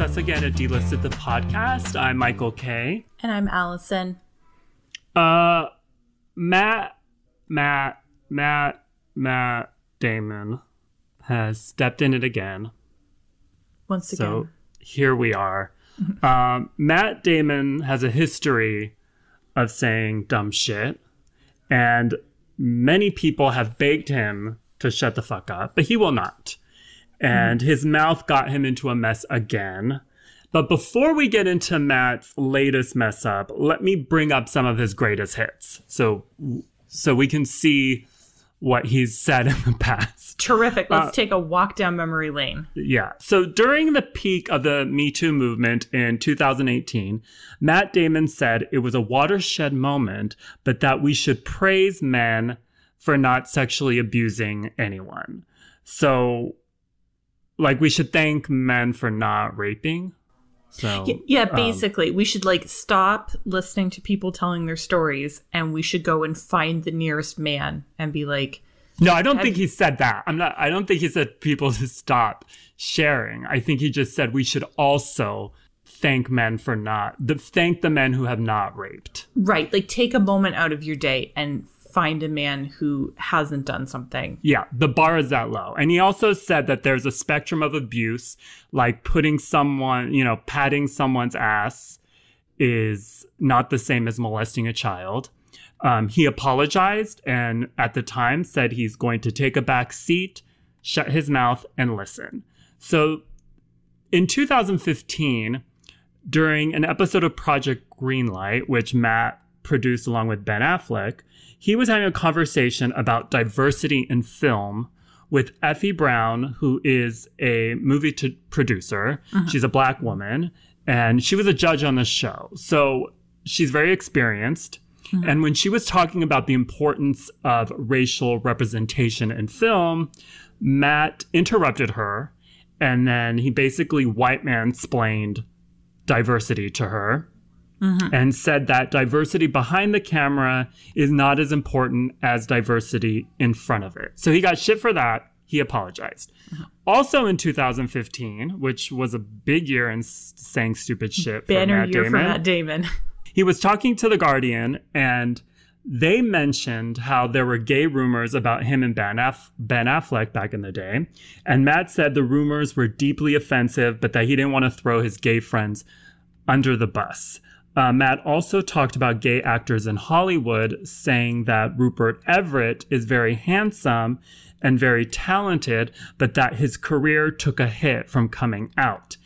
it's us again at Delisted the Podcast. I'm Michael K. And I'm Allison. Uh, Matt, Matt, Matt, Matt Damon has stepped in it again. Once again. So here we are. um, Matt Damon has a history of saying dumb shit, and many people have begged him to shut the fuck up, but he will not. And his mouth got him into a mess again. But before we get into Matt's latest mess up, let me bring up some of his greatest hits. So so we can see what he's said in the past. Terrific. Let's Uh, take a walk down memory lane. Yeah. So during the peak of the Me Too movement in 2018, Matt Damon said it was a watershed moment, but that we should praise men for not sexually abusing anyone. So, like, we should thank men for not raping. So, yeah, um, basically, we should like stop listening to people telling their stories and we should go and find the nearest man and be like, No, I don't think he said that. I'm not. I don't think he said people to stop sharing. I think he just said we should also thank men for not the, thank the men who have not raped. right, like take a moment out of your day and find a man who hasn't done something. Yeah, the bar is that low. And he also said that there's a spectrum of abuse, like putting someone, you know, patting someone's ass is not the same as molesting a child. Um, he apologized and at the time said he's going to take a back seat, shut his mouth, and listen. So in 2015, during an episode of Project Greenlight, which Matt produced along with Ben Affleck, he was having a conversation about diversity in film with Effie Brown, who is a movie to producer. Uh-huh. She's a black woman, and she was a judge on the show. So she's very experienced. Mm-hmm. And when she was talking about the importance of racial representation in film, Matt interrupted her, and then he basically white man splained diversity to her Mm-hmm. and said that diversity behind the camera is not as important as diversity in front of it. So he got shit for that. He apologized. Mm-hmm. Also in 2015, which was a big year in saying stupid shit for Banner Matt year Damon, for Matt Damon. he was talking to The Guardian and they mentioned how there were gay rumors about him and Ben, Aff- ben Affleck back in the day. And Matt said the rumors were deeply offensive, but that he didn't want to throw his gay friends under the bus. Uh, Matt also talked about gay actors in Hollywood, saying that Rupert Everett is very handsome and very talented, but that his career took a hit from coming out.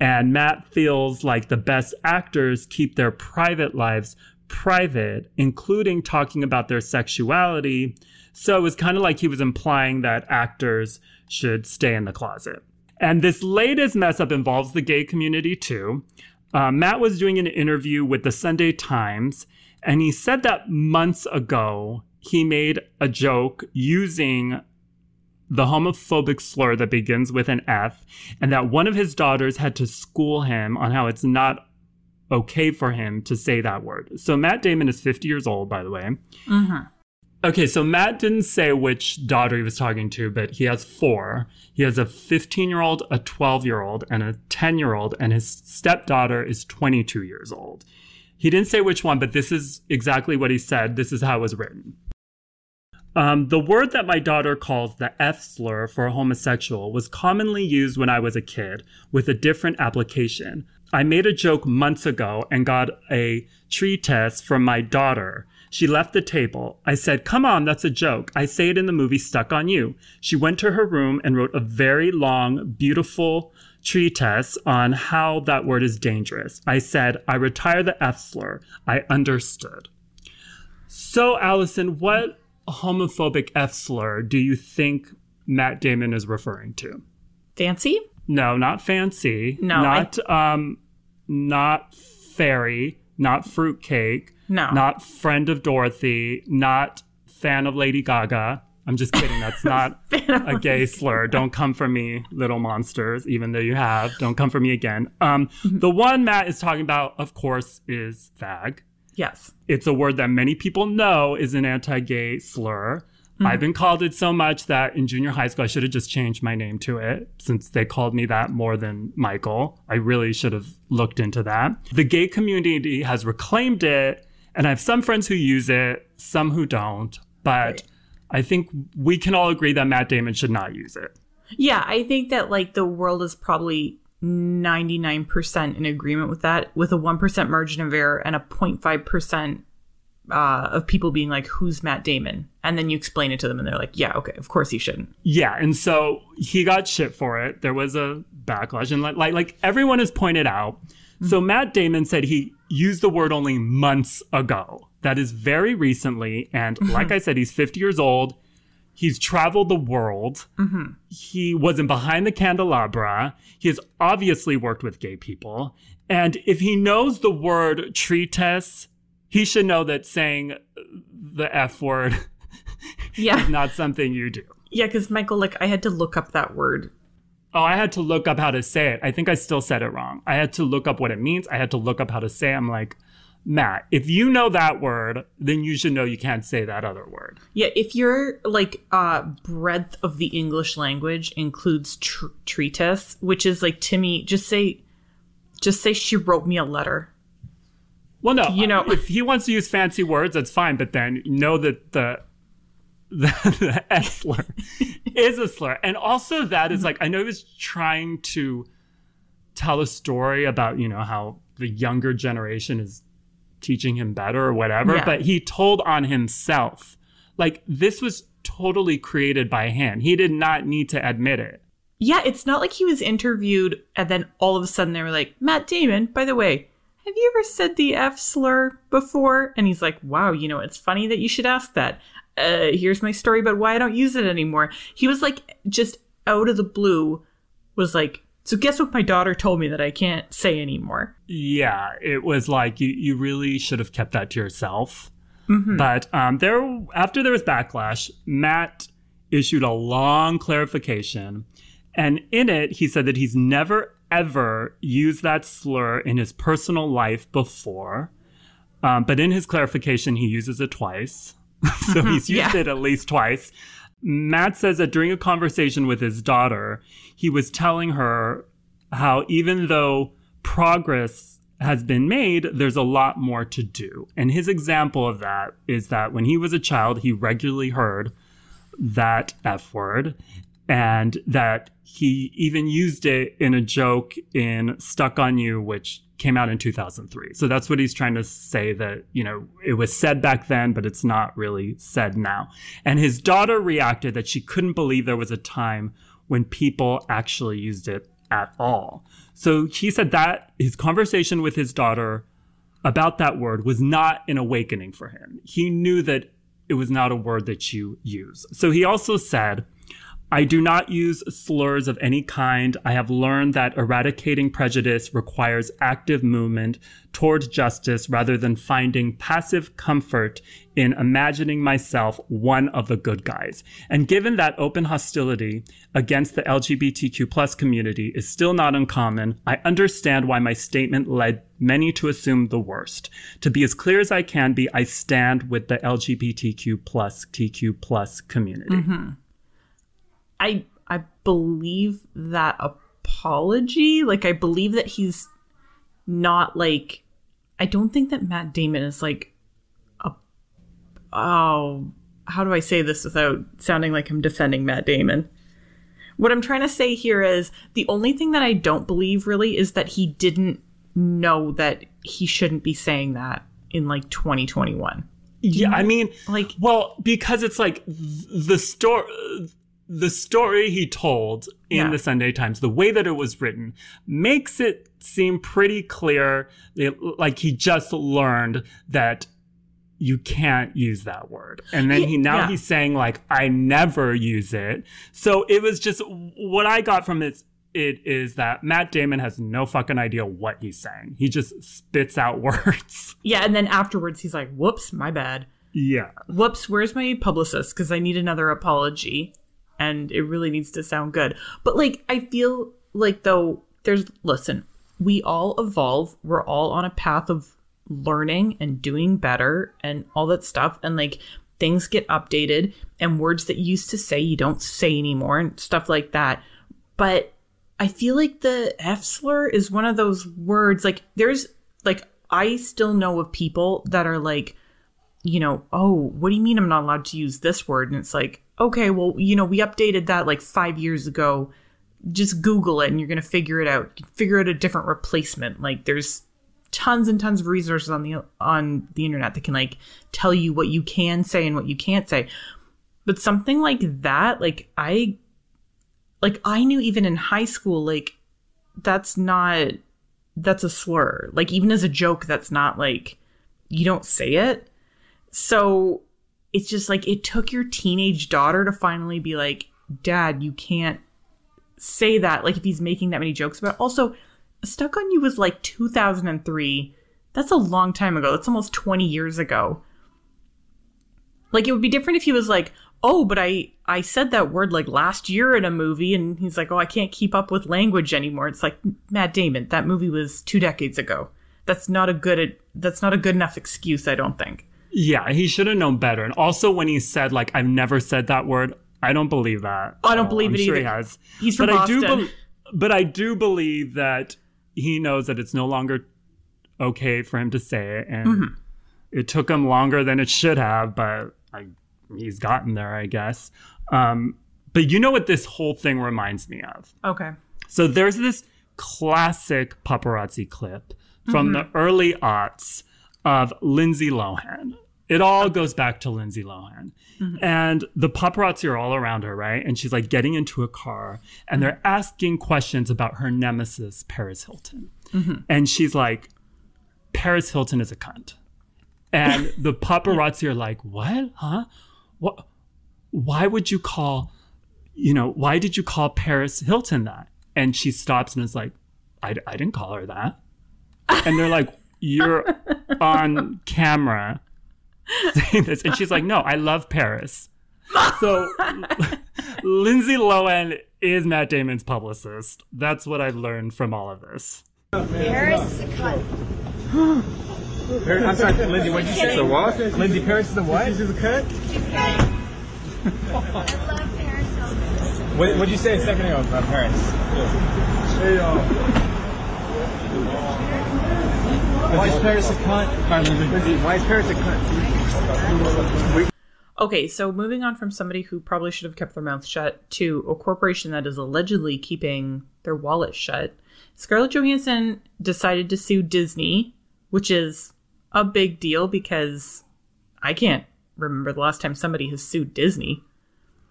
And Matt feels like the best actors keep their private lives private, including talking about their sexuality. So it was kind of like he was implying that actors should stay in the closet. And this latest mess up involves the gay community too. Uh, Matt was doing an interview with the Sunday Times, and he said that months ago he made a joke using the homophobic slur that begins with an F, and that one of his daughters had to school him on how it's not okay for him to say that word. So Matt Damon is 50 years old, by the way. Okay, so Matt didn't say which daughter he was talking to, but he has four. He has a 15 year old, a 12 year old, and a 10 year old, and his stepdaughter is 22 years old. He didn't say which one, but this is exactly what he said. This is how it was written. Um, the word that my daughter calls the F slur for homosexual was commonly used when I was a kid with a different application. I made a joke months ago and got a tree test from my daughter. She left the table. I said, Come on, that's a joke. I say it in the movie Stuck on You. She went to her room and wrote a very long, beautiful treatise on how that word is dangerous. I said, I retire the F slur. I understood. So, Allison, what homophobic F slur do you think Matt Damon is referring to? Fancy? No, not fancy. No, not um, not fairy. Not fruitcake. No. Not friend of Dorothy. Not fan of Lady Gaga. I'm just kidding. That's not a gay slur. Don't come for me, little monsters. Even though you have, don't come for me again. Um, the one Matt is talking about, of course, is fag. Yes. It's a word that many people know is an anti-gay slur. Mm-hmm. I've been called it so much that in junior high school, I should have just changed my name to it since they called me that more than Michael. I really should have looked into that. The gay community has reclaimed it, and I have some friends who use it, some who don't, but Right. I think we can all agree that Matt Damon should not use it. Yeah, I think that like the world is probably 99% in agreement with that, with a 1% margin of error and a 0.5% uh, of people being like, who's Matt Damon? And then you explain it to them and they're like, yeah, okay, of course he shouldn't. Yeah, and so he got shit for it. There was a backlash, and like like, like everyone has pointed out. So mm-hmm. Matt Damon said he used the word only months ago. That is very recently, and mm-hmm. like I said, he's 50 years old. He's traveled the world. Mm-hmm. He wasn't behind the candelabra. He has obviously worked with gay people, and if he knows the word treatise, he should know that saying the f word Yeah. is not something you do. Yeah, because Michael, like, I had to look up that word. Oh, I had to look up how to say it. I think I still said it wrong. I had to look up what it means. I had to look up how to say it. I'm like, Matt, if you know that word, then you should know you can't say that other word. Yeah, if your like uh breadth of the English language includes tr- treatise, which is like Timmy, just say, just say she wrote me a letter. Well, no, You know- if he wants to use fancy words, that's fine. But then know that the the, the S slur is a slur, and also that is like I know he was trying to tell a story about you know how the younger generation is teaching him better or whatever, Yeah. but he told on himself. Like this was totally created by hand. He did not need to admit it. Yeah, it's not like he was interviewed and then all of a sudden they were like, Matt Damon, by the way, have you ever said the F slur before? And he's like, wow, you know, it's funny that you should ask that. Uh, here's my story about why I don't use it anymore. He was like, just out of the blue, was like, so guess what my daughter told me that I can't say anymore? Yeah, it was like you, you really should have kept that to yourself. But um, there, after there was backlash, Matt issued a long clarification, and in it he said that he's never ever used that slur in his personal life before, um, but in his clarification he uses it twice, so he's used Yeah. it at least twice. Matt says that during a conversation with his daughter, he was telling her how even though progress has been made, there's a lot more to do. And his example of that is that when he was a child, he regularly heard that F word and that he even used it in a joke in Stuck on You, which came out in 2003. So that's what he's trying to say that, you know, it was said back then, but it's not really said now. And his daughter reacted that she couldn't believe there was a time when people actually used it at all. So he said that his conversation with his daughter about that word was not an awakening for him. He knew that it was not a word that you use. So he also said, I do not use slurs of any kind. I have learned that eradicating prejudice requires active movement toward justice rather than finding passive comfort in imagining myself one of the good guys. And given that open hostility against the LGBTQ plus community is still not uncommon, I understand why my statement led many to assume the worst. To be as clear as I can be, I stand with the LGBTQ plus TQ plus community. Mm-hmm. I I believe that apology. Like I believe that he's not like I don't think that Matt Damon is like a oh how do I say this without sounding like I'm defending Matt Damon? What I'm trying to say here is the only thing that I don't believe really is that he didn't know that he shouldn't be saying that in like 2021. Yeah, I mean, Like well, because it's like th- the story, the story he told in Yeah. the Sunday Times, the way that it was written, makes it seem pretty clear, like he just learned that you can't use that word, and then he now yeah. he's saying like I never use it. So it was just what I got from it. It is that Matt Damon has no fucking idea what he's saying. He just spits out words. yeah, and then afterwards he's like, "Whoops, my bad." yeah. whoops, where's my publicist? Because I need another apology and it really needs to sound good. But like, I feel like though, there's, listen, we all evolve. We're all on a path of learning and doing better and all that stuff. And like, things get updated and words that used to say you don't say anymore and stuff like that. But I feel like the F slur is one of those words like there's like I still know of people that are like, you know, oh, what do you mean I'm not allowed to use this word? And it's like, okay, well, you know, we updated that like five years ago. Just Google it and you're gonna figure it out. Figure out a different replacement. Like there's tons and tons of resources on the on the internet that can like tell you what you can say and what you can't say. But something like that, like I like I knew even in high school, like that's not that's a slur. Like even as a joke, that's not like you don't say it. So it's just like it took your teenage daughter to finally be like, Dad, you can't say that. Like if he's making that many jokes about it. also Stuck on You was like 2003. That's a long time ago. That's almost 20 years ago. Like it would be different if he was like, "Oh, but I I said that word like last year in a movie," and he's like, "Oh, I can't keep up with language anymore." It's like Matt Damon. That movie was two decades ago. That's not a good. That's not a good enough excuse. I don't think. Yeah, he should have known better. And also, when he said like, "I've never said that word," I don't believe that. I don't believe I'm it sure either. He has. He's from but Boston. I do. Be- but I do believe that he knows that it's no longer okay for him to say it, and Mm-hmm. it took him longer than it should have. But I, he's gotten there, I guess. Um, but you know what this whole thing reminds me of? Okay. So there's this classic paparazzi clip from the early aughts of Lindsay Lohan. It all goes back to Lindsay Lohan. Mm-hmm. And the paparazzi are all around her, right? And she's like getting into a car and they're asking questions about her nemesis, Paris Hilton. Mm-hmm. And she's like, Paris Hilton is a cunt. And the paparazzi are like, what? Huh? What? Why would you call you know, why did you call Paris Hilton that? And she stops and is like, I, I didn't call her that. And they're like, You're on camera saying this. And she's like, No, I love Paris. So Lindsay Lohan is Matt Damon's publicist. That's what I learned from all of this. Paris is a cunt. Paris, I'm sorry, Lindsay, what'd you say? The what? Lindsay Paris is the what? She's a cut? I love Paris Hilton. What, what'd you say a second ago about Paris? Why is Paris a cunt? Lindsay, why is Paris a cunt? Okay, so moving on from somebody who probably should have kept their mouth shut to a corporation that is allegedly keeping their wallet shut, Scarlett Johansson decided to sue Disney, which is a big deal because I can't remember the last time somebody has sued Disney.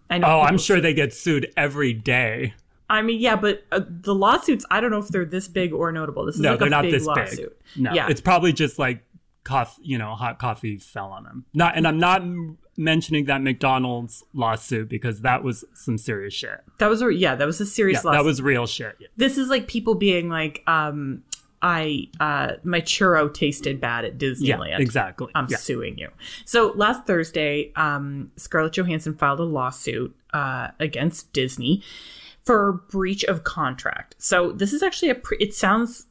I know Oh, I'm people- sure they get sued every day. I mean, yeah, but uh, the lawsuits, I don't know if they're this big or notable. This is No, like they're a not big this lawsuit. big. No, yeah, it's probably just like coffee, you know, hot coffee fell on them. Not, and I'm not mentioning that McDonald's lawsuit because that was some serious shit. that was yeah, that was a serious Yeah, lawsuit. that was real shit. Yeah. this is like people being like, um, I uh, my churro tasted bad at Yeah, Disneyland. exactly. I'm yeah. suing you. So last Thursday, um, Scarlett Johansson filed a lawsuit uh, against Disney for breach of contract. So this is actually a. Pre- it sounds.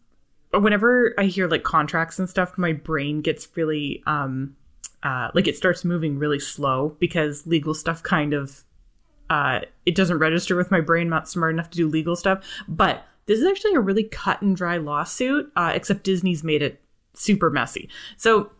Whenever I hear like contracts and stuff, my brain gets really um, uh, like it starts moving really slow because legal stuff kind of uh, it doesn't register with my brain. I'm not smart enough to do legal stuff. But this is actually a really cut and dry lawsuit, uh, except Disney's made it super messy. So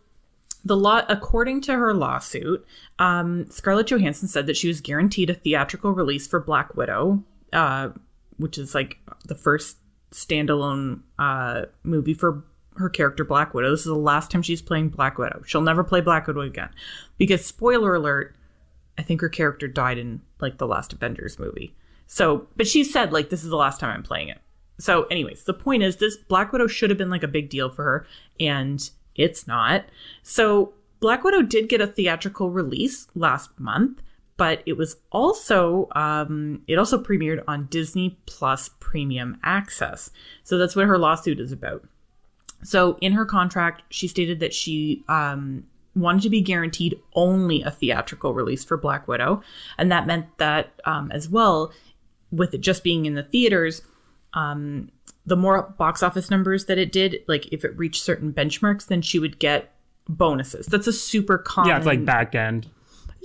the law, according to her lawsuit, um, Scarlett Johansson said that she was guaranteed a theatrical release for Black Widow, uh, which is like the first standalone uh, movie for her character Black Widow. This is the last time she's playing Black Widow. She'll never play Black Widow again, because spoiler alert, I think her character died in like the last Avengers movie. So, but she said like this is the last time I'm playing it. So, anyways, the point is this Black Widow should have been like a big deal for her, and it's not. So, Black Widow did get a theatrical release last month, but it was also um, it also premiered on Disney Plus Premium Access. So that's what her lawsuit is about. So in her contract, she stated that she um, wanted to be guaranteed only a theatrical release for Black Widow, and that meant that um, as well, with it just being in the theaters, um, the more box office numbers that it did, like if it reached certain benchmarks, then she would get bonuses. That's a super common. Yeah, it's like back end.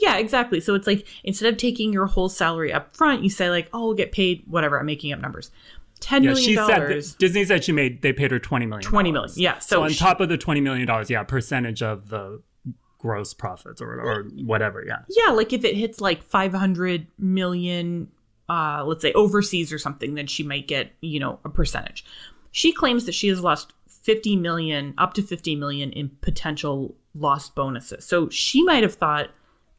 Yeah, exactly. So it's like instead of taking your whole salary up front, you say like, "Oh, we'll get paid whatever." I'm making up numbers. Ten Yeah, million she said dollars. Disney said she made they paid her twenty million. 20 million, yeah. So, So on she- top of the twenty million dollars, yeah, percentage of the gross profits or or whatever. Yeah. yeah, like if it hits like 500 million, uh, let's say overseas or something, then she might get, you know, a percentage. She claims that she has lost 50 million, up to 50 million in potential lost bonuses. So she might have thought,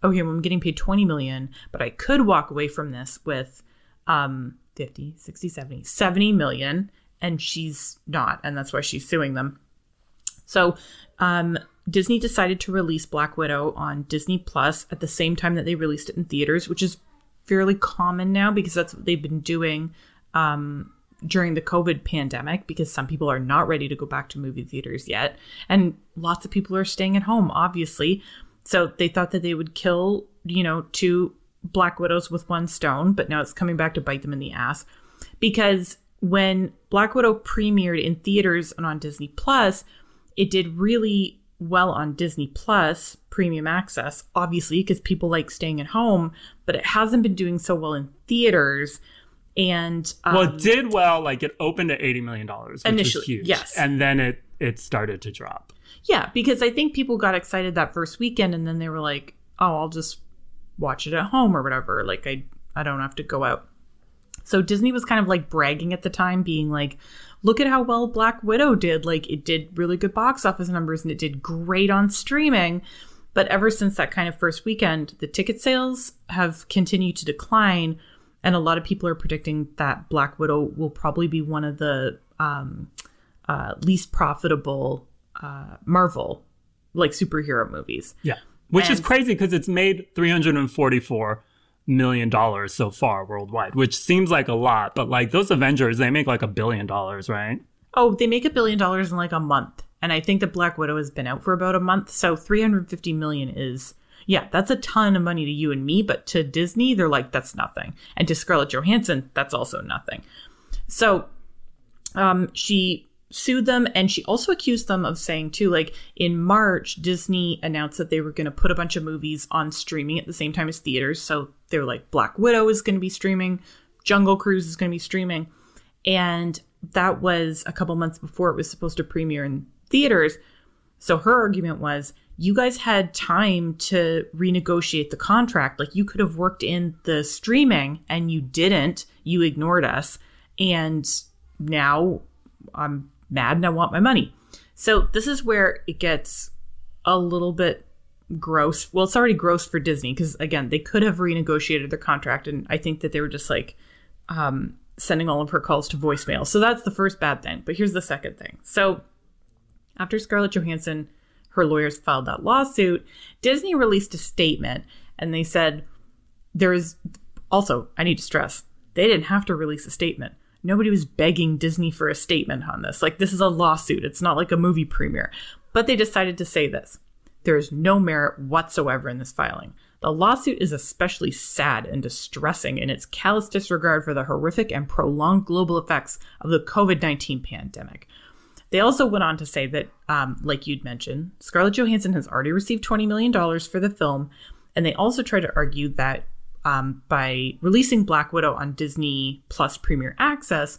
okay, I'm getting paid 20 million, but I could walk away from this with um, 50, 60, 70, 70 million. And she's not. And that's why she's suing them. So, um, Disney decided to release Black Widow on Disney Plus at the same time that they released it in theaters, which is fairly common now because that's what they've been doing um, during the COVID pandemic because some people are not ready to go back to movie theaters yet. And lots of people are staying at home, obviously. So they thought that they would kill, you know, two Black Widows with one stone, but now it's coming back to bite them in the ass because when Black Widow premiered in theaters and on Disney Plus, it did really well on Disney Plus premium access, obviously, because people like staying at home, but it hasn't been doing so well in theaters. And um, Well, it did well. Like it opened at eighty million dollars, which Initially, huge. yes. and then it it started to drop. Yeah, because I think people got excited that first weekend and then they were like, oh, I'll just watch it at home or whatever. Like, I, I don't have to go out. So Disney was kind of like bragging at the time, being like, look at how well Black Widow did. Like, it did really good box office numbers and it did great on streaming. But ever since that kind of first weekend, the ticket sales have continued to decline. And a lot of people are predicting that Black Widow will probably be one of the um, uh, least profitable uh, Marvel, like superhero movies. Yeah, which is crazy because it's made three hundred and forty-four million dollars so far worldwide, which seems like a lot, but like those Avengers, they make like a billion dollars, right? Oh, they make a billion dollars in like a month. And I think that Black Widow has been out for about a month. So 350 million is, yeah, that's a ton of money to you and me. But to Disney, they're like, that's nothing. And to Scarlett Johansson, that's also nothing. So um, she sued them and she also accused them of saying too like in march disney announced that they were going to put a bunch of movies on streaming at the same time as theaters. So they were like black widow is going to be streaming jungle cruise is going to be streaming. And that was a couple months before it was supposed to premiere in theaters. So her argument was you guys had time to renegotiate the contract. Like you could have worked in the streaming and you didn't. You ignored us. And now I'm mad and I want my money. So this is where it gets a little bit gross. Well, it's already gross for Disney because again, they could have renegotiated their contract, and I think that they were just like um, sending all of her calls to voicemail. So that's the first bad thing. But here's the second thing. So after Scarlett Johansson, her lawyers filed that lawsuit, Disney released a statement and they said there is also, I need to stress, they didn't have to release a statement. Nobody was begging Disney for a statement on this. Like, this is a lawsuit. It's not like a movie premiere. But they decided to say this there is no merit whatsoever in this filing. The lawsuit is especially sad and distressing in its callous disregard for the horrific and prolonged global effects of the COVID 19 pandemic. They also went on to say that, um, like you'd mentioned, Scarlett Johansson has already received $20 million for the film. And they also tried to argue that um, by releasing Black Widow on Disney Plus Premier Access,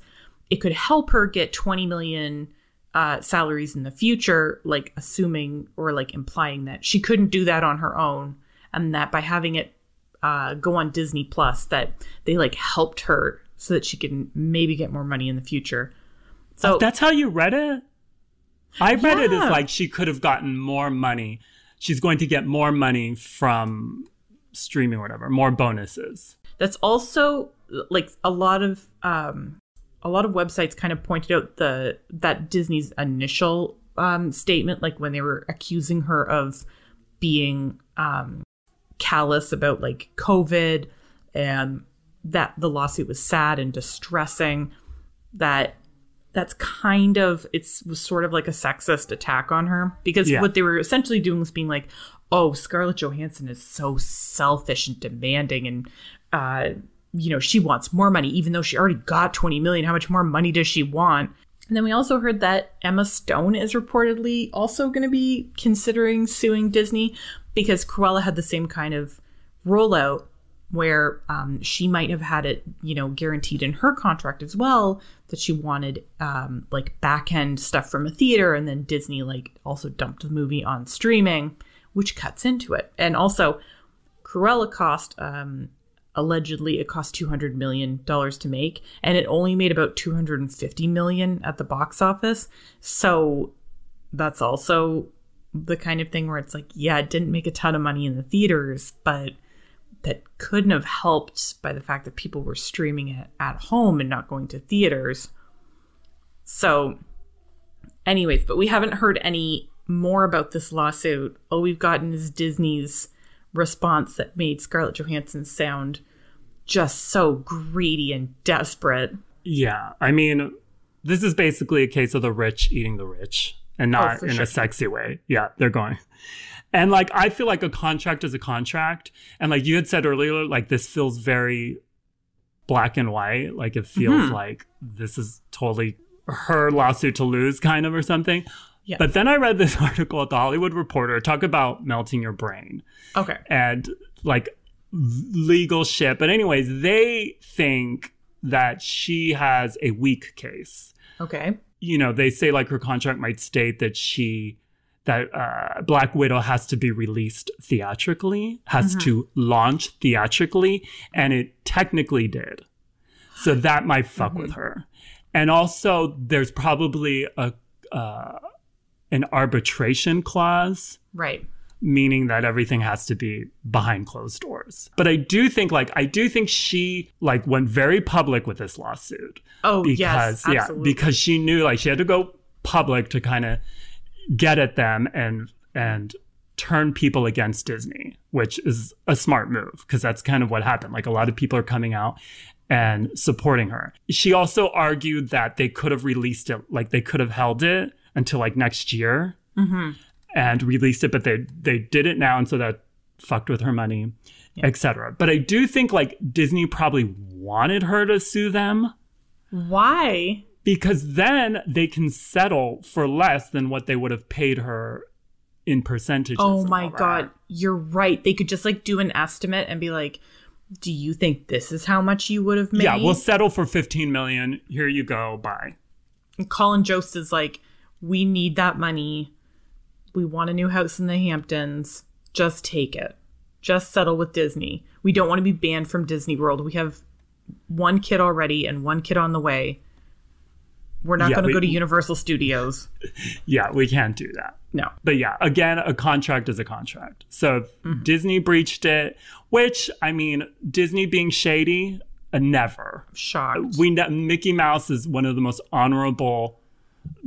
it could help her get 20 million uh, salaries in the future, like assuming or like implying that she couldn't do that on her own. And that by having it uh, go on Disney Plus, that they like helped her so that she can maybe get more money in the future. So That's how you read it? I read it as like she could have gotten more money. She's going to get more money from streaming or whatever, more bonuses. that's also like a lot of um a lot of websites kind of pointed out the that Disney's initial um statement like when they were accusing her of being um callous about like covid and that the lawsuit was sad and distressing that that's kind of it's was sort of like a sexist attack on her because Yeah. what they were essentially doing was being like oh scarlett johansson is so selfish and demanding and uh you know she wants more money even though she already got 20 million. How much more money does she want? And then we also heard that Emma Stone is reportedly also going to be considering suing Disney because Cruella had the same kind of rollout where um, she might have had it, you know, guaranteed in her contract as well that she wanted um, like back end stuff from a theater, and then Disney like also dumped the movie on streaming, which cuts into it. And also, Cruella cost um, allegedly it cost two hundred million dollars to make, and it only made about two hundred and fifty million at the box office. So that's also the kind of thing where it's like, yeah, it didn't make a ton of money in the theaters, but that couldn't have helped by the fact that people were streaming it at home and not going to theaters. So, anyways, but we haven't heard any more about this lawsuit. All we've gotten is Disney's response that made Scarlett Johansson sound just so greedy and desperate. Yeah, I mean, this is basically a case of the rich eating the rich and not for in sure. a sexy way. Yeah, they're going. And like I feel like a contract is a contract. And like you had said earlier, like this feels very black and white. Like it feels Mm-hmm. like this is totally her lawsuit to lose, kind of or something. Yeah. But then I read this article at the Hollywood Reporter talk about melting your brain Okay. and like legal shit. But anyways, they think that she has a weak case. Okay. You know, they say like her contract might state that she that uh, Black Widow has to be released theatrically, has to launch theatrically, and it technically did. So that might fuck with her. And also, there's probably a uh, an arbitration clause Right. meaning that everything has to be behind closed doors. But I do think like I do think she like went very public with this lawsuit Oh, because yes. yeah, Absolutely. because she knew like she had to go public to kind of get at them and and turn people against Disney, which is a smart move because that's kind of what happened. Like a lot of people are coming out and supporting her. She also argued that they could have released it, like they could have held it until like next year mm-hmm. and released it, but they they did it now, and so that fucked with her money, etc. But I do think like Disney probably wanted her to sue them Why? because then they can settle for less than what they would have paid her in percentages. Oh my god, you're right. They could just like do an estimate and be like, "Do you think this is how much you would have made?" Yeah, we'll settle for 15 million. Here you go. Bye. And Colin Jost is like, "We need that money. We want a new house in the Hamptons. Just take it. Just settle with Disney. We don't want to be banned from Disney World. We have one kid already and one kid on the way. We're not Yeah, going to go to Universal Studios. Yeah, we can't do that. No. But yeah, again, a contract is a contract. So Mm-hmm. Disney breached it, which I mean, Disney being shady, uh, never. Shocked. We know Mickey Mouse is one of the most honorable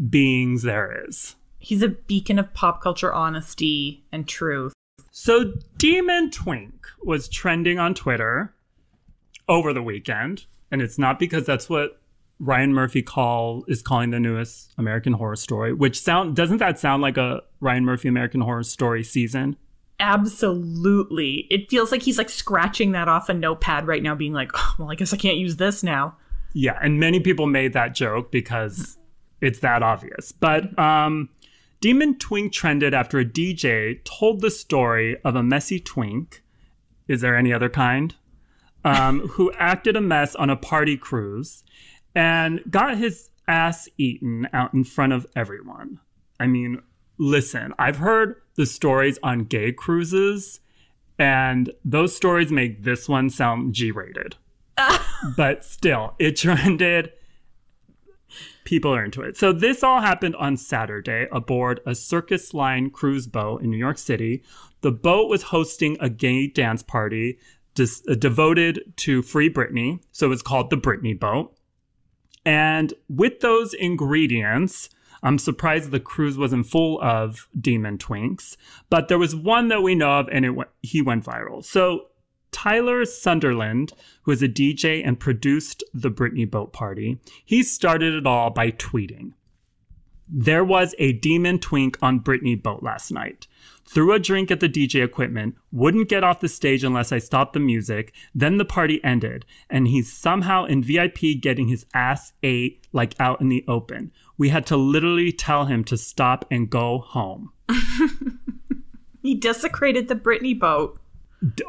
beings there is. He's a beacon of pop culture honesty and truth. So Demon Twink was trending on Twitter over the weekend, and it's not because that's what Ryan Murphy call is calling the newest American Horror Story. Which sound doesn't that sound like a Ryan Murphy American Horror Story season? Absolutely. It feels like he's like scratching that off a notepad right now, being like, oh, well, I guess I can't use this now. Yeah, and many people made that joke because it's that obvious. But um, Demon Twink trended after a DJ told the story of a messy twink. Is there any other kind? Um, who acted a mess on a party cruise and got his ass eaten out in front of everyone. I mean, listen, I've heard the stories on gay cruises, and those stories make this one sound G rated but still, it trended. People are into it. So this all happened on Saturday aboard a Circle Line cruise boat in New York City. The boat was hosting a gay dance party dis- uh, devoted to Free Britney, so it's called the Britney Boat. And with those ingredients, I'm surprised the cruise wasn't full of demon twinks, but there was one that we know of, and it went, he went viral. So Tyler Sunderland, who is a DJ and produced the Britney Boat Party, he started it all by tweeting. There was a demon twink on Britney Boat last night. Threw a drink at the DJ equipment, wouldn't get off the stage unless I stopped the music. Then the party ended, and he's somehow in VIP getting his ass ate like out in the open. We had to literally tell him to stop and go home. He desecrated the Britney boat.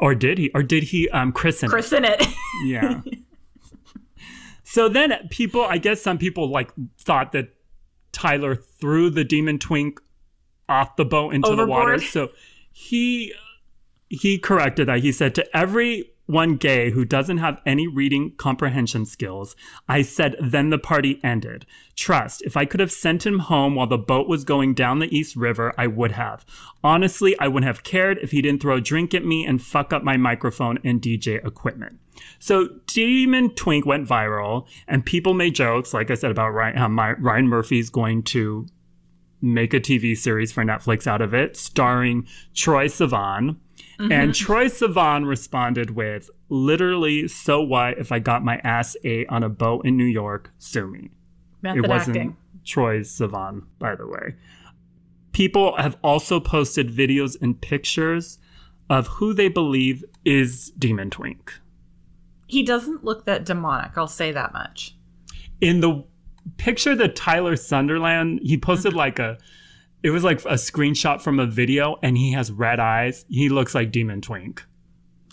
Or did he? Or did he um, christen? it? Christen it. Yeah. so then people, I guess some people like thought that Tyler threw the demon twink off the boat into the water. So he he corrected that. He said to everyone gay who doesn't have any reading comprehension skills, I said then the party ended. Trust, if I could have sent him home while the boat was going down the East River, I would have. Honestly, I wouldn't have cared if he didn't throw a drink at me and fuck up my microphone and DJ equipment. So Demon Twink went viral, and people made jokes, like I said about Ryan, uh, my, Ryan Murphy's going to make a TV series for Netflix out of it, starring Troye Sivan. And mm-hmm. Troye Sivan responded with, literally, so what if I got my ass ate on a boat in New York? Sue me. Method it wasn't acting. Troye Sivan, by the way. People have also posted videos and pictures of who they believe is Demon Twink. He doesn't look that demonic, I'll say that much. in the picture that Tyler Sunderland he posted mm-hmm. like a it was like a screenshot from a video and he has red eyes. He looks like Demon Twink.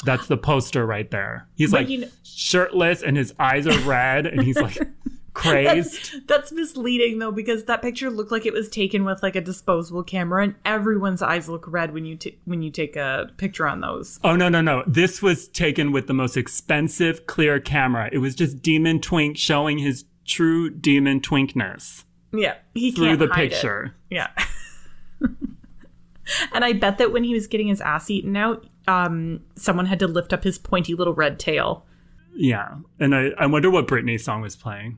That's the poster right there. He's But like you know- shirtless and his eyes are red and he's like crazed. That's, that's misleading though because that picture looked like it was taken with like a disposable camera and everyone's eyes look red when you t- when you take a picture on those. Oh no no no. This was taken with the most expensive clear camera. It was just Demon Twink showing his true demon twinkness Yeah, he through the hide it. picture. Yeah. and I bet that when he was getting his ass eaten out, um, someone had to lift up his pointy little red tail. Yeah, and I, I wonder what Britney song was playing.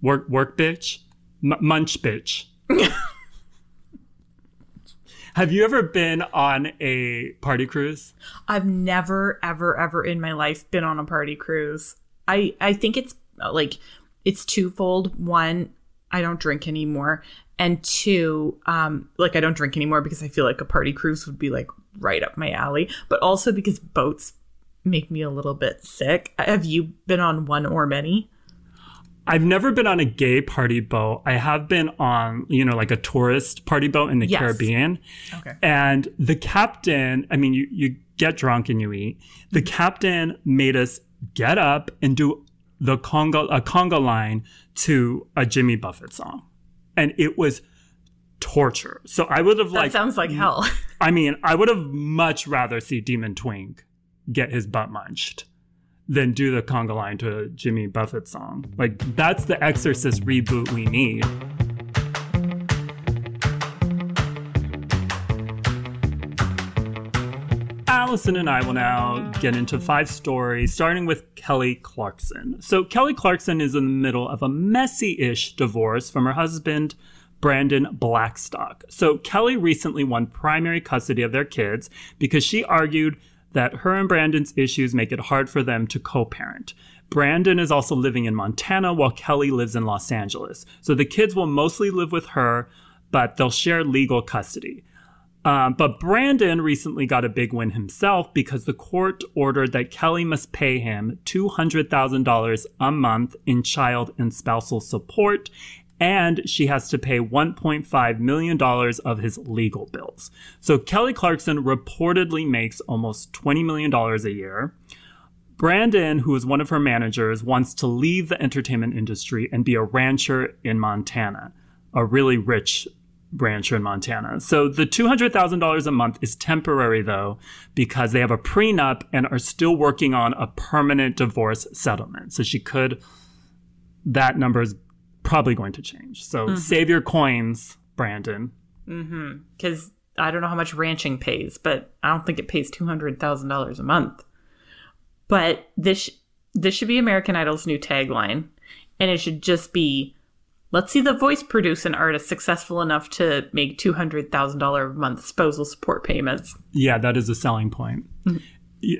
Work, work, bitch, M- munch, bitch. Have you ever been on a party cruise? I've never, ever, ever in my life been on a party cruise. I I think it's like it's twofold. One, I don't drink anymore, and two, um, like I don't drink anymore because I feel like a party cruise would be like right up my alley. But also because boats make me a little bit sick. Have you been on one or many? I've never been on a gay party boat. I have been on, you know, like a tourist party boat in the Yes. Caribbean. Okay. And the captain, I mean, you, you get drunk and you eat. The captain made us get up and do the conga, a conga line to a Jimmy Buffett song. And it was torture. So I would have That like, sounds like hell. I mean, I would have much rather see Demon Twink get his butt munched than do the conga line to a Jimmy Buffett song. Like, that's the Exorcist reboot we need. Allison and I will now get into five stories, starting with Kelly Clarkson. So, Kelly Clarkson is in the middle of a messy ish divorce from her husband, Brandon Blackstock. So, Kelly recently won primary custody of their kids because she argued that her and Brandon's issues make it hard for them to co parent. Brandon is also living in Montana while Kelly lives in Los Angeles. So, the kids will mostly live with her, but they'll share legal custody. Um, but Brandon recently got a big win himself because the court ordered that Kelly must pay him $200,000 a month in child and spousal support, and she has to pay $1.5 million of his legal bills. So Kelly Clarkson reportedly makes almost $20 million a year. Brandon, who is one of her managers, wants to leave the entertainment industry and be a rancher in Montana, a really rich rancher in Montana. So the $200,000 a month is temporary though, because they have a prenup and are still working on a permanent divorce settlement. So she could, that number is probably going to change. So mm-hmm. save your coins, Brandon. Mm-hmm. because I don't know how much ranching pays, but I don't think it pays two hundred thousand dollars a month. But this this should be American Idol's new tagline, and it should just be, "Let's see the voice produce an artist successful enough to make two hundred thousand dollar a month spousal support payments." Yeah, that is a selling point. Mm-hmm.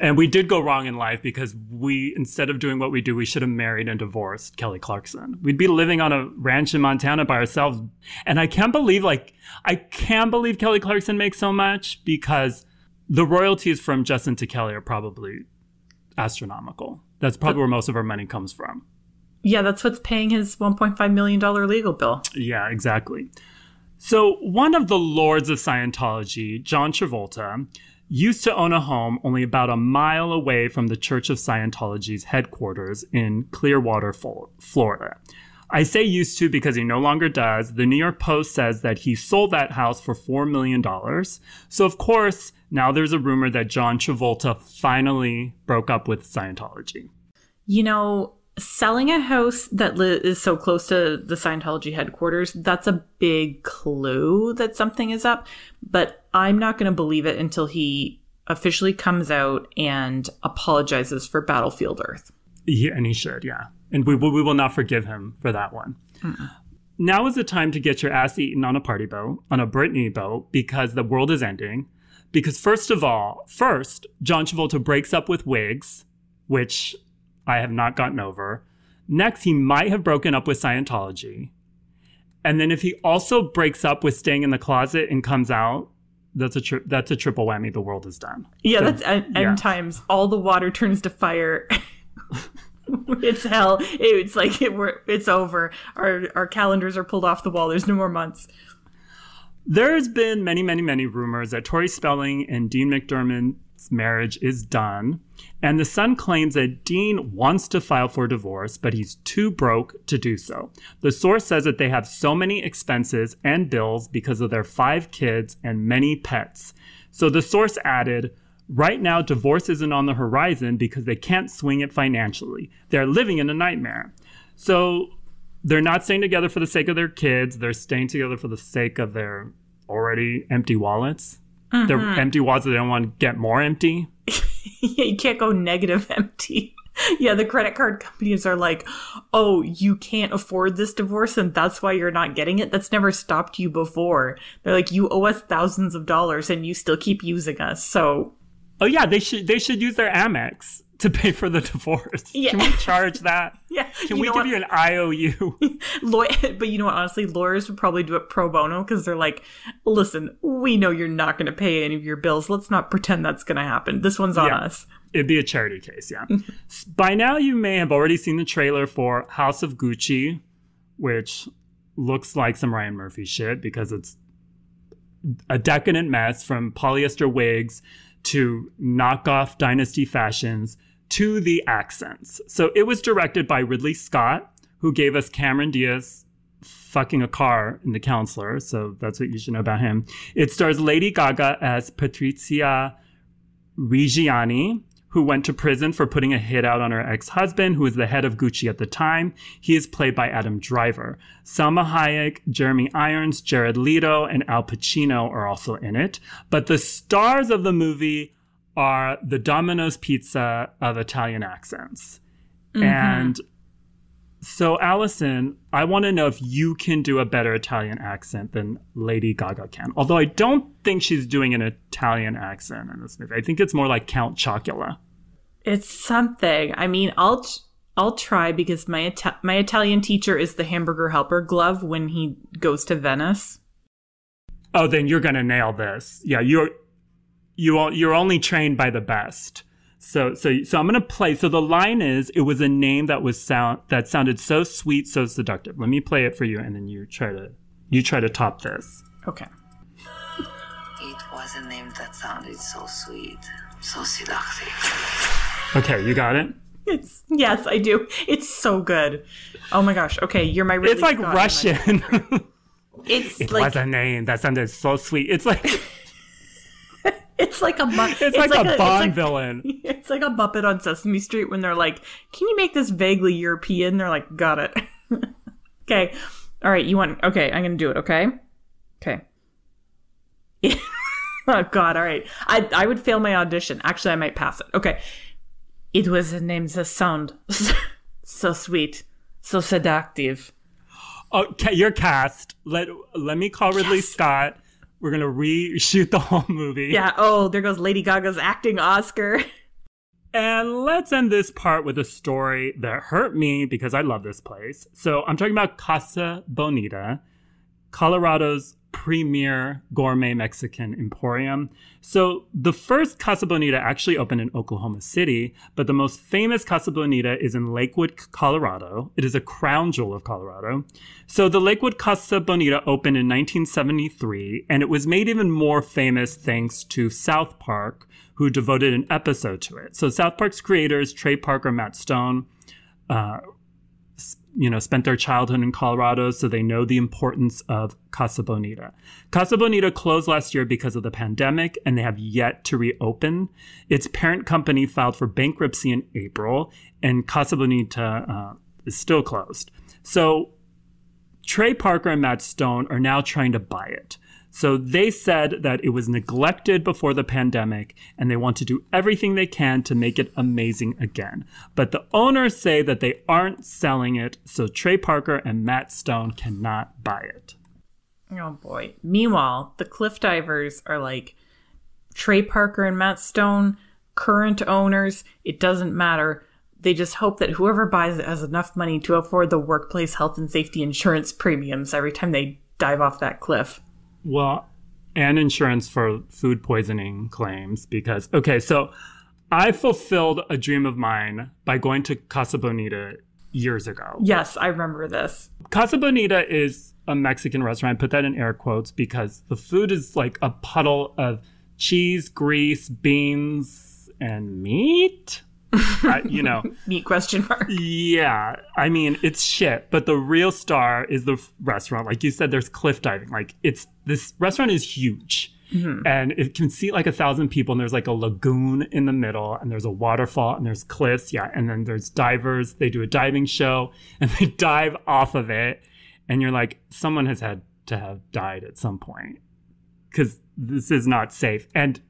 And we did go wrong in life because we, instead of doing what we do, we should have married and divorced Kelly Clarkson. We'd be living on a ranch in Montana by ourselves. And I can't believe, like, I can't believe Kelly Clarkson makes so much because the royalties from Justin to Kelly are probably astronomical. That's probably where most of our money comes from. Yeah, that's what's paying his one point five million dollar legal bill. Yeah, exactly. So, one of the lords of Scientology, John Travolta, used to own a home only about a mile away from the Church of Scientology's headquarters in Clearwater, Florida. I say used to because he no longer does. The New York Post says that he sold that house for $4 million. So, of course, now there's a rumor that John Travolta finally broke up with Scientology. You know, selling a house that li- is so close to the Scientology headquarters, that's a big clue that something is up. But I'm not going to believe it until he officially comes out and apologizes for Battlefield Earth. Yeah, and he should, yeah. And we, we will not forgive him for that one. Now is the time to get your ass eaten on a party boat, on a Britney boat, because the world is ending. Because, first of all, first, John Travolta breaks up with Wiggs, which I have not gotten over. Next, he might have broken up with Scientology. And then if he also breaks up with staying in the closet and comes out, that's a tri- that's a triple whammy. The world is done. Yeah, So, that's end, yeah. end times. All the water turns to fire. it's hell. It's like it, we're, it's over. Our our calendars are pulled off the wall. There's no more months. There's been many, many, many rumors that Tori Spelling and Dean McDermott's marriage is done. And the Sun claims that Dean wants to file for divorce, but he's too broke to do so. The source says that they have so many expenses and bills because of their five kids and many pets. So the source added, Right now, divorce isn't on the horizon because they can't swing it financially. They're living in a nightmare. So they're not staying together for the sake of their kids. They're staying together for the sake of their already empty wallets. Their mm-hmm. empty wallets that they don't want to get more empty. yeah, you can't go negative empty. Yeah, the credit card companies are like, oh, you can't afford this divorce and that's why you're not getting it. That's never stopped you before. They're like, you owe us thousands of dollars and you still keep using us. So, Oh yeah, they should they should use their Amex to pay for the divorce. Yeah. Can we charge that? yeah. Can you we give what? you an IOU? Law- but you know what? Honestly, lawyers would probably do it pro bono because they're like, listen, we know you're not going to pay any of your bills. Let's not pretend that's going to happen. This one's on Yeah. us. It'd be a charity case, yeah. Mm-hmm. By now, you may have already seen the trailer for House of Gucci, which looks like some Ryan Murphy shit because it's a decadent mess from polyester wigs to knockoff dynasty fashions to the accents. So it was directed by Ridley Scott, who gave us Cameron Diaz fucking a car in The Counselor. So that's what you should know about him. It stars Lady Gaga as Patrizia Reggiani, who went to prison for putting a hit out on her ex husband, who was the head of Gucci at the time. He is played by Adam Driver. Salma Hayek, Jeremy Irons, Jared Leto, and Al Pacino are also in it. But the stars of the movie are the Domino's Pizza of Italian accents. Mm-hmm. And so, Allison, I want to know if you can do a better Italian accent than Lady Gaga can. Although I don't think she's doing an Italian accent in this movie. I think it's more like Count Chocula. It's something. I mean, I'll I'll try because my Ita- my Italian teacher is the hamburger helper glove when he goes to Venice. Oh, then you're gonna nail this. Yeah, you're you o- you're only trained by the best. So so so I'm gonna play. So the line is, it was a name that was sound that sounded so sweet, so seductive. Let me play it for you, and then you try to you try to top this. Okay. It was a name that sounded so sweet, so seductive. Okay, you got it. It's yes, I do. It's so good. Oh my gosh. Okay, you're my. Ridley It's like Scott. Russian. It's it like was a name that sounded so sweet. It's like it's like a mu- it's, like, a it's Bond like- villain. It's like a Muppet on Sesame Street when they're like, "Can you make this vaguely European?" They're like, "Got it." okay. All right. You want? Okay. I'm gonna do it. Okay. Okay. oh God. All right. I I would fail my audition. Actually, I might pass it. Okay. It was a name that sound so sweet, so seductive. Oh, okay, you're cast. Let let me call Ridley Scott. We're gonna reshoot the whole movie. Yeah. Oh, there goes Lady Gaga's acting Oscar. And let's end this part with a story that hurt me because I love this place. So I'm talking about Casa Bonita, Colorado's premier gourmet Mexican emporium. So the first Casa Bonita actually opened in Oklahoma City, but the most famous Casa Bonita is in Lakewood, Colorado. It is a crown jewel of Colorado. So the Lakewood Casa Bonita opened in 1973, and it was made even more famous thanks to South Park, who devoted an episode to it. So South Park's creators, Trey Parker, Matt Stone, uh, you know, spent their childhood in Colorado, so they know the importance of Casa Bonita. Casa Bonita closed last year because of the pandemic, and they have yet to reopen. Its parent company filed for bankruptcy in April, and Casa Bonita uh, is still closed. So Trey Parker and Matt Stone are now trying to buy it. So they said that it was neglected before the pandemic and they want to do everything they can to make it amazing again. But the owners say that they aren't selling it, so Trey Parker and Matt Stone cannot buy it. Oh boy. Meanwhile, the cliff divers are like Trey Parker and Matt Stone, current owners. It doesn't matter. They just hope that whoever buys it has enough money to afford the workplace health and safety insurance premiums every time they dive off that cliff. Well, and insurance for food poisoning claims because, okay, so I fulfilled a dream of mine by going to Casa Bonita years ago. Yes, I remember this. Casa Bonita is a Mexican restaurant. I put that in air quotes because the food is like a puddle of cheese, grease, beans, and meat. I, you know, Meat question mark. yeah. I mean, it's shit, but the real star is the f- restaurant. Like you said, there's cliff diving. Like it's this restaurant is huge. Mm-hmm. And it can seat like a thousand people, and there's like a lagoon in the middle, and there's a waterfall, and there's cliffs, yeah, and then there's divers. They do a diving show, and they dive off of it, and you're like, someone has had to have died at some point because this is not safe. And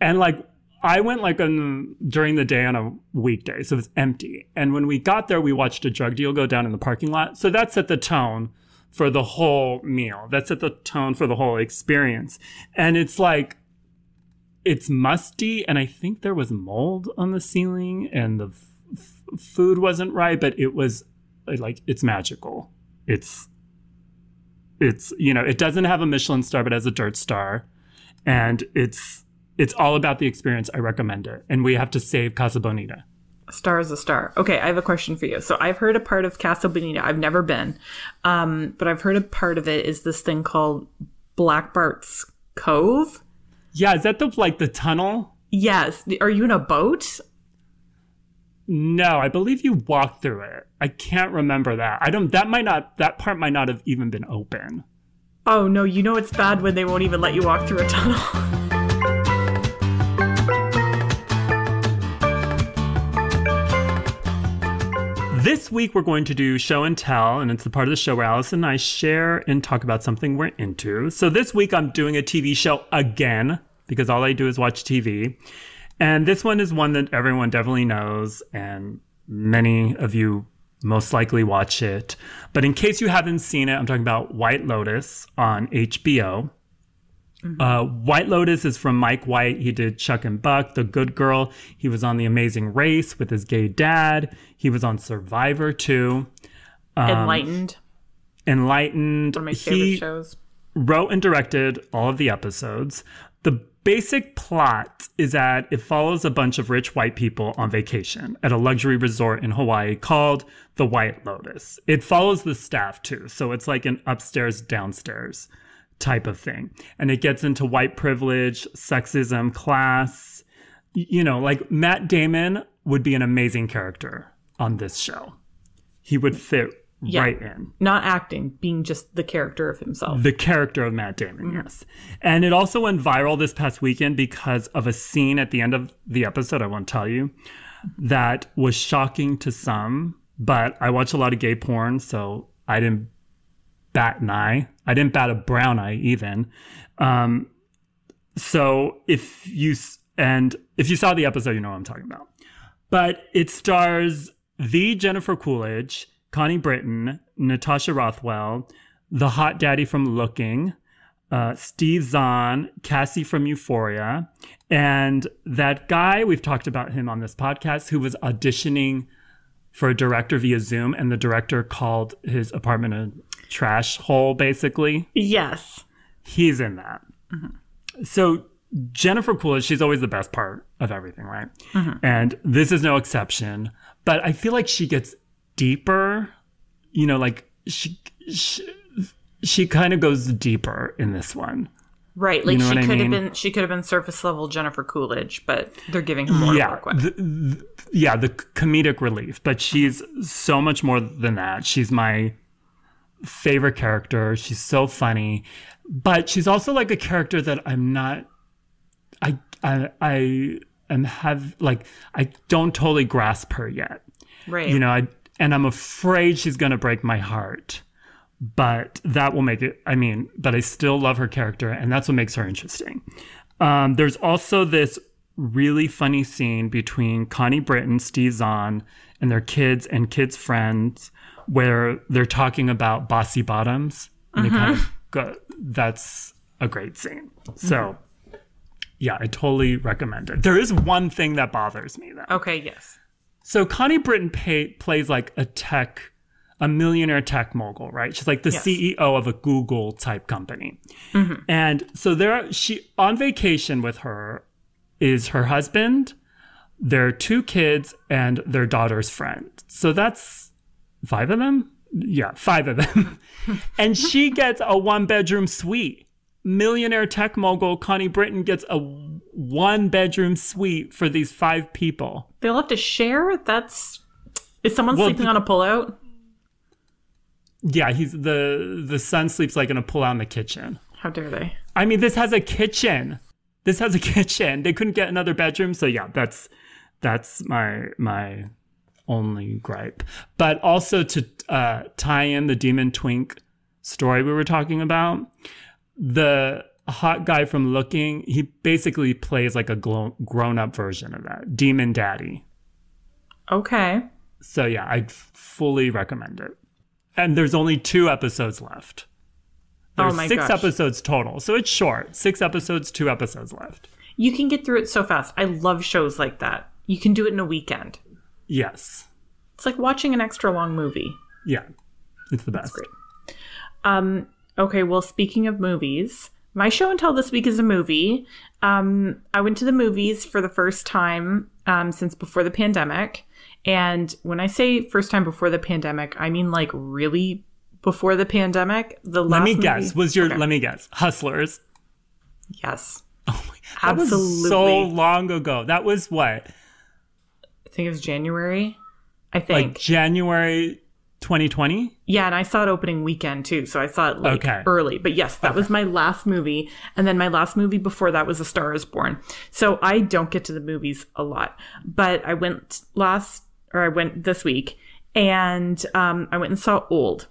and like I went like on during the day on a weekday, so it was empty. And when we got there, we watched a drug deal go down in the parking lot. So that set the tone for the whole meal. That set the tone for the whole experience. And it's like it's musty, and I think there was mold on the ceiling, and the f- f- food wasn't right, but it was like it's magical. It's it's you know it doesn't have a Michelin star, but has a dirt star, and it's it's all about the experience. I recommend it, and we have to save Casa Bonita. A star is a star. Okay, I have a question for you. So I've heard a part of Casa Bonita. I've never been, um, but I've heard a part of it is this thing called Black Bart's Cove. Yeah, is that the like the tunnel? Yes. Are you in a boat? No, I believe you walked through it. I can't remember that. I don't. That might not. That part might not have even been open. Oh no, you know it's bad when they won't even let you walk through a tunnel. This week we're going to do show and tell, and it's the part of the show where Alice and I share and talk about something we're into. So this week I'm doing a TV show again because all I do is watch TV. And this one is one that everyone definitely knows, and many of you most likely watch it. But in case you haven't seen it, I'm talking about White Lotus on HBO. Uh, White Lotus is from Mike White. He did Chuck and Buck, The Good Girl. He was on The Amazing Race with his gay dad. He was on Survivor too. Enlightened. Enlightened. One of my favorite he shows. wrote and directed all of the episodes. The basic plot is that it follows a bunch of rich white people on vacation at a luxury resort in Hawaii called the White Lotus. It follows the staff too, so it's like an upstairs downstairs type of thing. And it gets into white privilege, sexism, class. You know, like Matt Damon would be an amazing character on this show. He would fit Yeah. right in Not acting, being just the character of himself. the character of Matt Damon, mm-hmm. yes. And it also went viral this past weekend because of a scene at the end of the episode, I won't tell you, that was shocking to some. But I watch a lot of gay porn, so I didn't bat an eye. I didn't bat a brown eye even. Um, so if you and if you saw the episode, you know what I'm talking about. But it stars the Jennifer Coolidge, Connie Britton, Natasha Rothwell, the hot daddy from Looking, uh, Steve Zahn, Cassie from Euphoria, and that guy we've talked about him on this podcast who was auditioning for a director via Zoom, and the director called his apartment trash hole, basically. yes. he's in that. Mm-hmm. So Jennifer Coolidge, she's always the best part of everything, right? Mm-hmm. And this is no exception. But I feel like she gets deeper. You know, like she she, she kind of goes deeper in this one. Right, like know she what I could have been she could have been surface level Jennifer Coolidge, but they're giving her more to yeah, work with. the, the- yeah, the comedic relief, but she's so much more than that. She's my favorite character. She's so funny, but she's also like a character that I'm not. I I I am have like I don't totally grasp her yet. right. You know, I and I'm afraid she's gonna break my heart. But that will make it. I mean, but I still love her character, and that's what makes her interesting. Um, there's also this really funny scene between Connie Britton, Steve Zahn, and their kids and kids' friends, where they're talking about bossy bottoms. And they kind of mm-hmm. go, that's a great scene. Mm-hmm. So, yeah, I totally recommend it. There is one thing that bothers me though. okay, yes. So Connie Britton pay, plays like a tech, a millionaire tech mogul, right? She's like the Yes. CEO of a Google type company, mm-hmm. and so there she on vacation with her is her husband, their two kids, and their daughter's friend. So that's five of them. Yeah, five of them, and she gets a one bedroom suite. Millionaire tech mogul Connie Britton gets a one bedroom suite for these five people. They'll have to share. That's is someone Well, sleeping on a pullout? Yeah, he's the the son sleeps like in a pull out in the kitchen. How dare they? I mean, this has a kitchen. This has a kitchen. They couldn't get another bedroom, so yeah, that's that's my my only gripe. But also to uh, tie in the Demon Twink story we were talking about, the hot guy from Looking, he basically plays like a grown up version of that Demon Daddy. Okay. So yeah, I fully recommend it. And there's only two episodes left. Oh There's my six gosh. episodes total, so it's short. Six episodes, two episodes left. You can get through it so fast. I love shows like that. You can do it in a weekend. Yes, It's like watching an extra long movie. yeah, it's the best. great. Um, okay, well, speaking of movies, my show and tell this week is a movie. Um, I went to the movies for the first time um, since before the pandemic. And when I say first time before the pandemic, I mean like really before the pandemic. The Let me movie- guess. Was your Okay. let me guess? Hustlers. yes, Oh my, that was Absolutely. so long ago. That was what, I think it was January. I think like January 2020. Yeah, and I saw it opening weekend too, so I saw it like Okay. early. But yes, that was my last movie, and then my last movie before that was A Star Is Born. So I don't get to the movies a lot, but I went last, or I went this week, and um, I went and saw Old.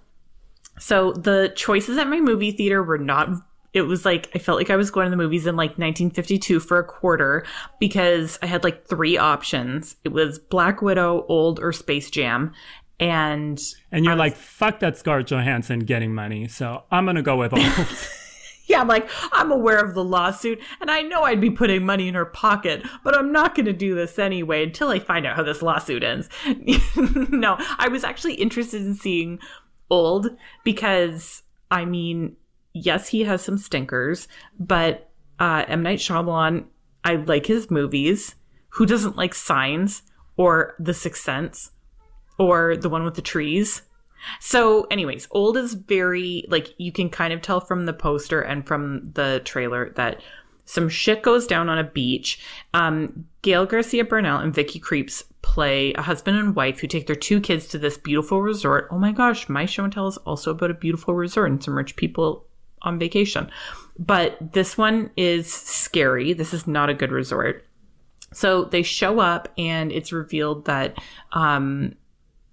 So the choices at my movie theater were not. It was like I felt like I was going to the movies in like 1952 for a quarter because I had like three options. It was Black Widow, Old, or Space Jam, and And you're like, fuck that Scarlett Johansson getting money, so I'm gonna go with old. Yeah, I'm like, I'm aware of the lawsuit, and I know I'd be putting money in her pocket, but I'm not going to do this anyway until I find out how this lawsuit ends. no, I was actually interested in seeing Old because, I mean, yes, he has some stinkers, but uh, M. Night Shyamalan, I like his movies. Who doesn't like Signs or The Sixth Sense or the one with the trees? So, anyways, old is very like you can kind of tell from the poster and from the trailer that some shit goes down on a beach. Um, Gael Garcia Bernal and Vicky Krieps play a husband and wife who take their two kids to this beautiful resort. Oh my gosh, my show and tell is also about a beautiful resort and some rich people on vacation. But this one is scary. This is not a good resort. So they show up and it's revealed that um,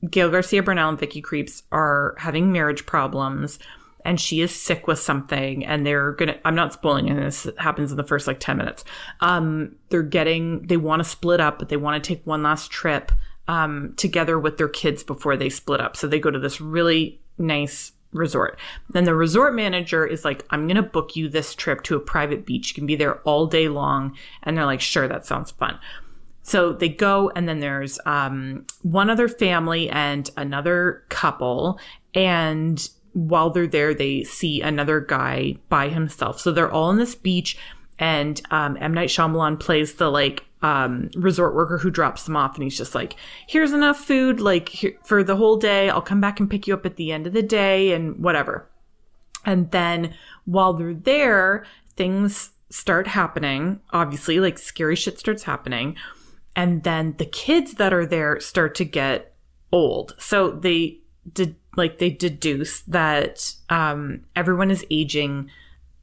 Gael Garcia Bernal and Vicky Krieps are having marriage problems and she is sick with something and they're gonna I'm not spoiling it, this happens in the first like 10 minutes. Um they're getting they want to split up, but they want to take one last trip um together with their kids before they split up. So they go to this really nice resort. Then the resort manager is like, I'm gonna book you this trip to a private beach. You can be there all day long. And they're like, sure, that sounds fun. So they go, and then there's um, one other family and another couple. And while they're there, they see another guy by himself. So they're all on this beach, and um, M Night Shyamalan plays the like um, resort worker who drops them off, and he's just like, "Here's enough food, like here, for the whole day. I'll come back and pick you up at the end of the day, and whatever." And then while they're there, things start happening. Obviously, like scary shit starts happening. And then the kids that are there start to get old. So they did like they deduce that um, everyone is aging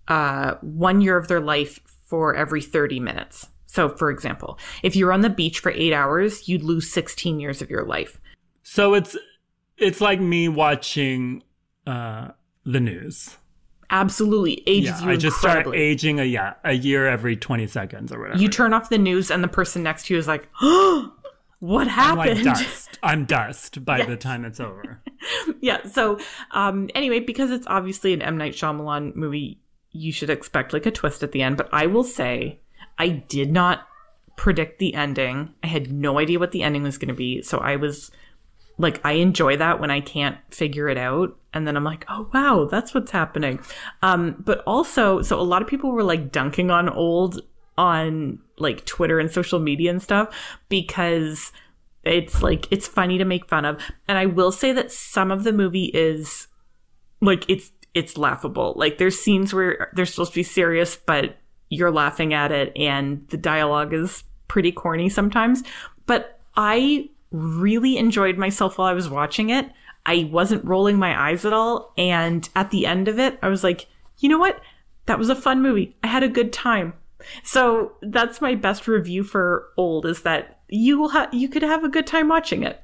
uh, one year of their life for every 30 minutes. So, for example, if you're on the beach for eight hours, you'd lose 16 years of your life. So it's it's like me watching uh, the news. Absolutely ages Yeah, you I just start aging a yeah a year every twenty seconds or whatever. you turn off the news, and the person next to you is like, "What happened?" I'm like happened?" dust. I'm dust by the time it's over. yeah. So, um, anyway, because it's obviously an M Night Shyamalan movie, you should expect like a twist at the end. But I will say, I did not predict the ending. I had no idea what the ending was going to be, so I was like, I enjoy that when I can't figure it out, and then I'm like, oh wow, that's what's happening. Um, but also, so a lot of people were like dunking on old on like Twitter and social media and stuff because it's like it's funny to make fun of and i will say that some of the movie is like it's it's laughable like there's scenes where they're supposed to be serious but you're laughing at it and the dialogue is pretty corny sometimes. But i really enjoyed myself while i was watching it. I wasn't rolling my eyes at all. And at the end of it i was like you know what? That was a fun movie. I had a good time. So that's my best review for old is that you will have you could have a good time watching it.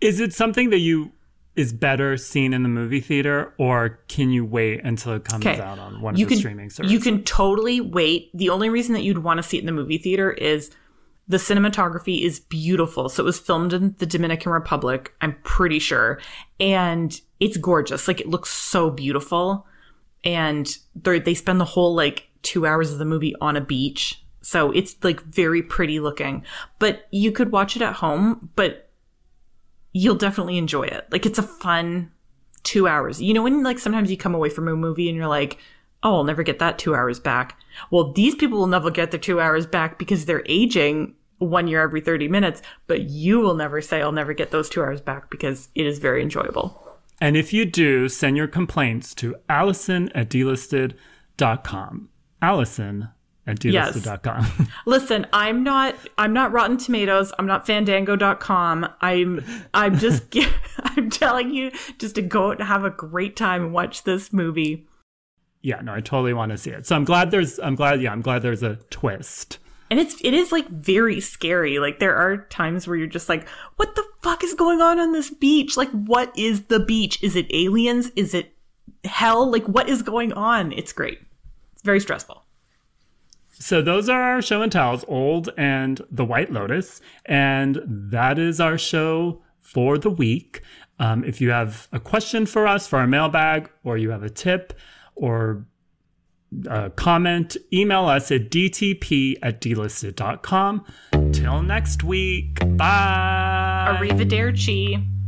Is it something that you is better seen in the movie theater, or can you wait until it comes Okay. out on one of you the can streaming services? you can totally wait. The only reason that you'd want to see it in the movie theater is the cinematography is beautiful. So it was filmed in the Dominican Republic, I'm pretty sure, and it's gorgeous. Like it looks so beautiful, and they spend the whole like two hours of the movie on a beach. So it's like very pretty looking. But you could watch it at home, but you'll definitely enjoy it. Like it's a fun two hours. You know, when like sometimes you come away from a movie and you're like, oh, I'll never get that two hours back. Well, these people will never get their two hours back because they're aging one year every 30 minutes, but you will never say, I'll never get those two hours back because it is very enjoyable. And if you do, send your complaints to Allison at dlisted.com. Allison at Yes. dlisted.com. Listen, I'm not I'm not Rotten Tomatoes. I'm not fandango.com. I'm I'm just I'm telling you just to go out and have a great time and watch this movie. yeah, no, I totally want to see it. So I'm glad there's, I'm glad, yeah, I'm glad there's a twist. And it's it is like very scary. Like there are times where you're just like, what the fuck is going on on this beach? Like what is the beach? Is it aliens? Is it hell? Like what is going on? It's great. It's very stressful. So those are our show and tells, Old and The White Lotus. And that is our show for the week. Um, if you have a question for us for our mailbag, or you have a tip or a comment, email us at dtp at dlisted.com. Till next week. Bye. Arrivederci.